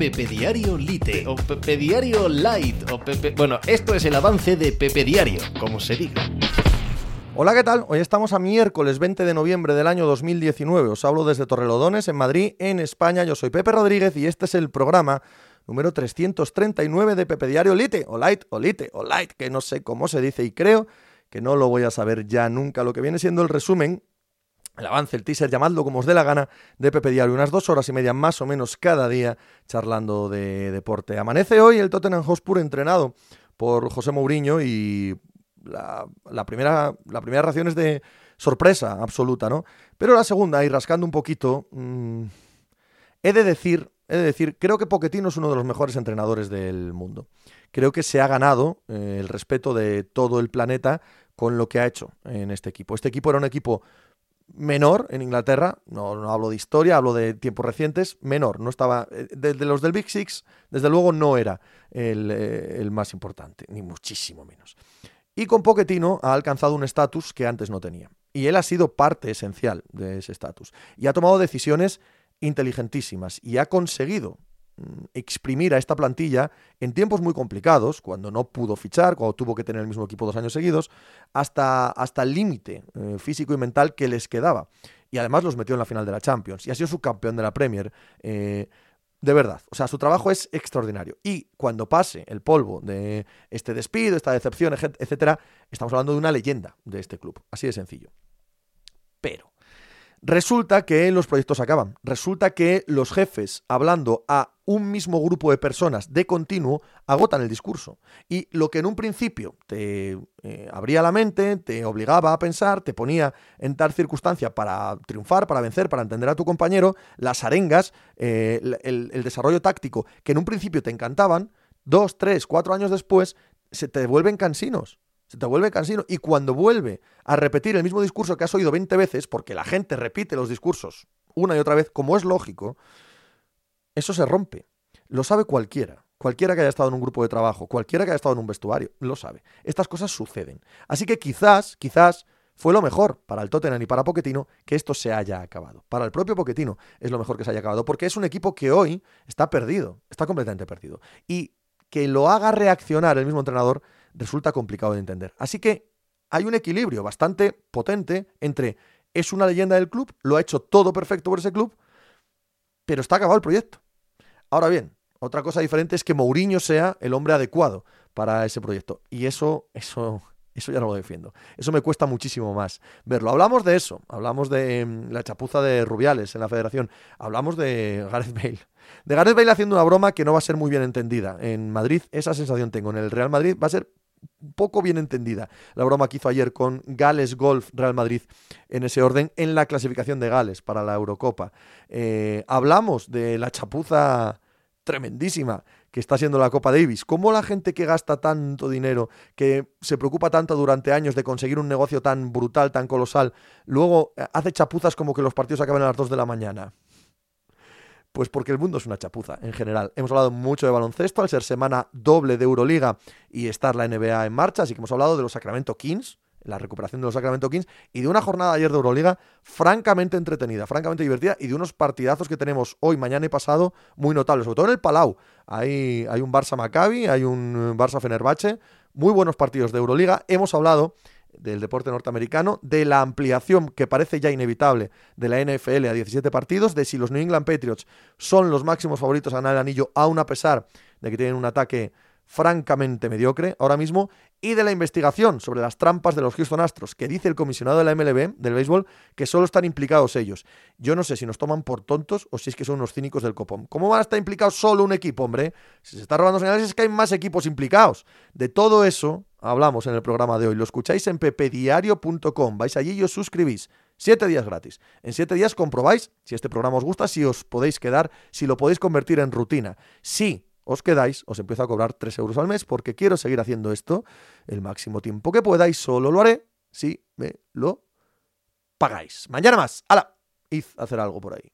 Pepe Diario Lite o Pepe Diario Light o Pepe... Bueno, esto es el avance de Pepe Diario, como se diga. Hola, ¿qué tal? Hoy estamos a miércoles 20 de noviembre del año 2019. Os hablo desde Torrelodones, en Madrid, en España. Yo soy Pepe Rodríguez y este es el programa número 339 de Pepe Diario Lite, o Light, o Lite, o Light, que no sé cómo se dice y creo que no lo voy a saber ya nunca. Lo que viene siendo el resumen el avance, el teaser, llamadlo como os dé la gana, de Pepe Diario, unas dos horas y media más o menos cada día charlando de deporte. Amanece hoy el Tottenham Hotspur entrenado por José Mourinho y la, primera, la primera es de sorpresa absoluta, ¿no? Pero la segunda, y rascando un poquito, mm, he de decir, he de decir, creo que Pochettino es uno de los mejores entrenadores del mundo. Creo que se ha ganado eh, el respeto de todo el planeta con lo que ha hecho en este equipo. Este equipo era un equipo menor en Inglaterra, no, no, hablo de historia, hablo de tiempos recientes, menor, no estaba, eh, de, los del Big Six, desde luego no era el, eh, el, más importante, ni muchísimo menos. Y con Pochettino ha alcanzado un estatus que antes no tenía. Y él ha sido parte esencial de ese estatus. Y ha tomado decisiones inteligentísimas y ha conseguido exprimir a esta plantilla en tiempos muy complicados, cuando no pudo fichar, cuando tuvo que tener el mismo equipo dos años seguidos, hasta, hasta el límite eh, físico y mental que les quedaba. Y además los metió en la final de la Champions y ha sido subcampeón de la Premier. Eh, de verdad, o sea, su trabajo es extraordinario. Y cuando pase el polvo de este despido, esta decepción, etcétera, estamos hablando de una leyenda de este club. Así de sencillo. Pero Resulta que los proyectos acaban. Resulta que los jefes, hablando a un mismo grupo de personas de continuo, agotan el discurso. Y lo que en un principio te eh, abría la mente, te obligaba a pensar, te ponía en tal circunstancia para triunfar, para vencer, para entender a tu compañero, las arengas, eh, el, el desarrollo táctico, que en un principio te encantaban, dos, tres, cuatro años después, se te vuelven cansinos se te vuelve cansino. Y cuando vuelve a repetir el mismo discurso que has oído 20 veces, porque la gente repite los discursos una y otra vez, como es lógico, eso se rompe. Lo sabe cualquiera. Cualquiera que haya estado en un grupo de trabajo, cualquiera que haya estado en un vestuario, lo sabe. Estas cosas suceden. Así que quizás, quizás fue lo mejor para el Tottenham y para Poquetino que esto se haya acabado. Para el propio Poquetino es lo mejor que se haya acabado, porque es un equipo que hoy está perdido, está completamente perdido. Y que lo haga reaccionar el mismo entrenador resulta complicado de entender. Así que hay un equilibrio bastante potente entre es una leyenda del club, lo ha hecho todo perfecto por ese club, pero está acabado el proyecto. Ahora bien, otra cosa diferente es que Mourinho sea el hombre adecuado para ese proyecto. Y eso, eso, eso ya no lo defiendo. Eso me cuesta muchísimo más verlo. Hablamos de eso, hablamos de mm, la chapuza de Rubiales en la federación, hablamos de Gareth Bale. De Gareth Bale haciendo una broma que no va a ser muy bien entendida. En Madrid, esa sensación tengo. En el Real Madrid va a ser poco bien entendida la broma que hizo ayer con Gales Golf Real Madrid en ese orden en la clasificación de Gales para la Eurocopa. Eh, hablamos de la chapuza tremendísima que está siendo la Copa Davis. ¿Cómo la gente que gasta tanto dinero, que se preocupa tanto durante años de conseguir un negocio tan brutal, tan colosal, luego hace chapuzas como que los partidos acaben a las 2 de la mañana? Pues porque el mundo es una chapuza en general. Hemos hablado mucho de baloncesto al ser semana doble de Euroliga y estar la NBA en marcha, así que hemos hablado de los Sacramento Kings, la recuperación de los Sacramento Kings y de una jornada ayer de Euroliga francamente entretenida, francamente divertida y de unos partidazos que tenemos hoy, mañana y pasado muy notables, sobre todo en el Palau. Hay, hay un Barça Maccabi, hay un Barça Fenerbahce, muy buenos partidos de Euroliga. Hemos hablado del deporte norteamericano, de la ampliación que parece ya inevitable de la NFL a 17 partidos, de si los New England Patriots son los máximos favoritos a ganar el anillo, aún a pesar de que tienen un ataque francamente mediocre ahora mismo, y de la investigación sobre las trampas de los Houston Astros, que dice el comisionado de la MLB, del béisbol, que solo están implicados ellos. Yo no sé si nos toman por tontos o si es que son unos cínicos del copón. ¿Cómo van a estar implicados solo un equipo, hombre? Si se está robando señales es que hay más equipos implicados. De todo eso hablamos en el programa de hoy. Lo escucháis en pepediario.com. Vais allí y os suscribís. Siete días gratis. En siete días comprobáis si este programa os gusta, si os podéis quedar, si lo podéis convertir en rutina. Si os quedáis, os empiezo a cobrar 3 euros al mes porque quiero seguir haciendo esto el máximo tiempo que pueda y solo lo haré si me lo pagáis. Mañana más. ¡Hala! Id a hacer algo por ahí.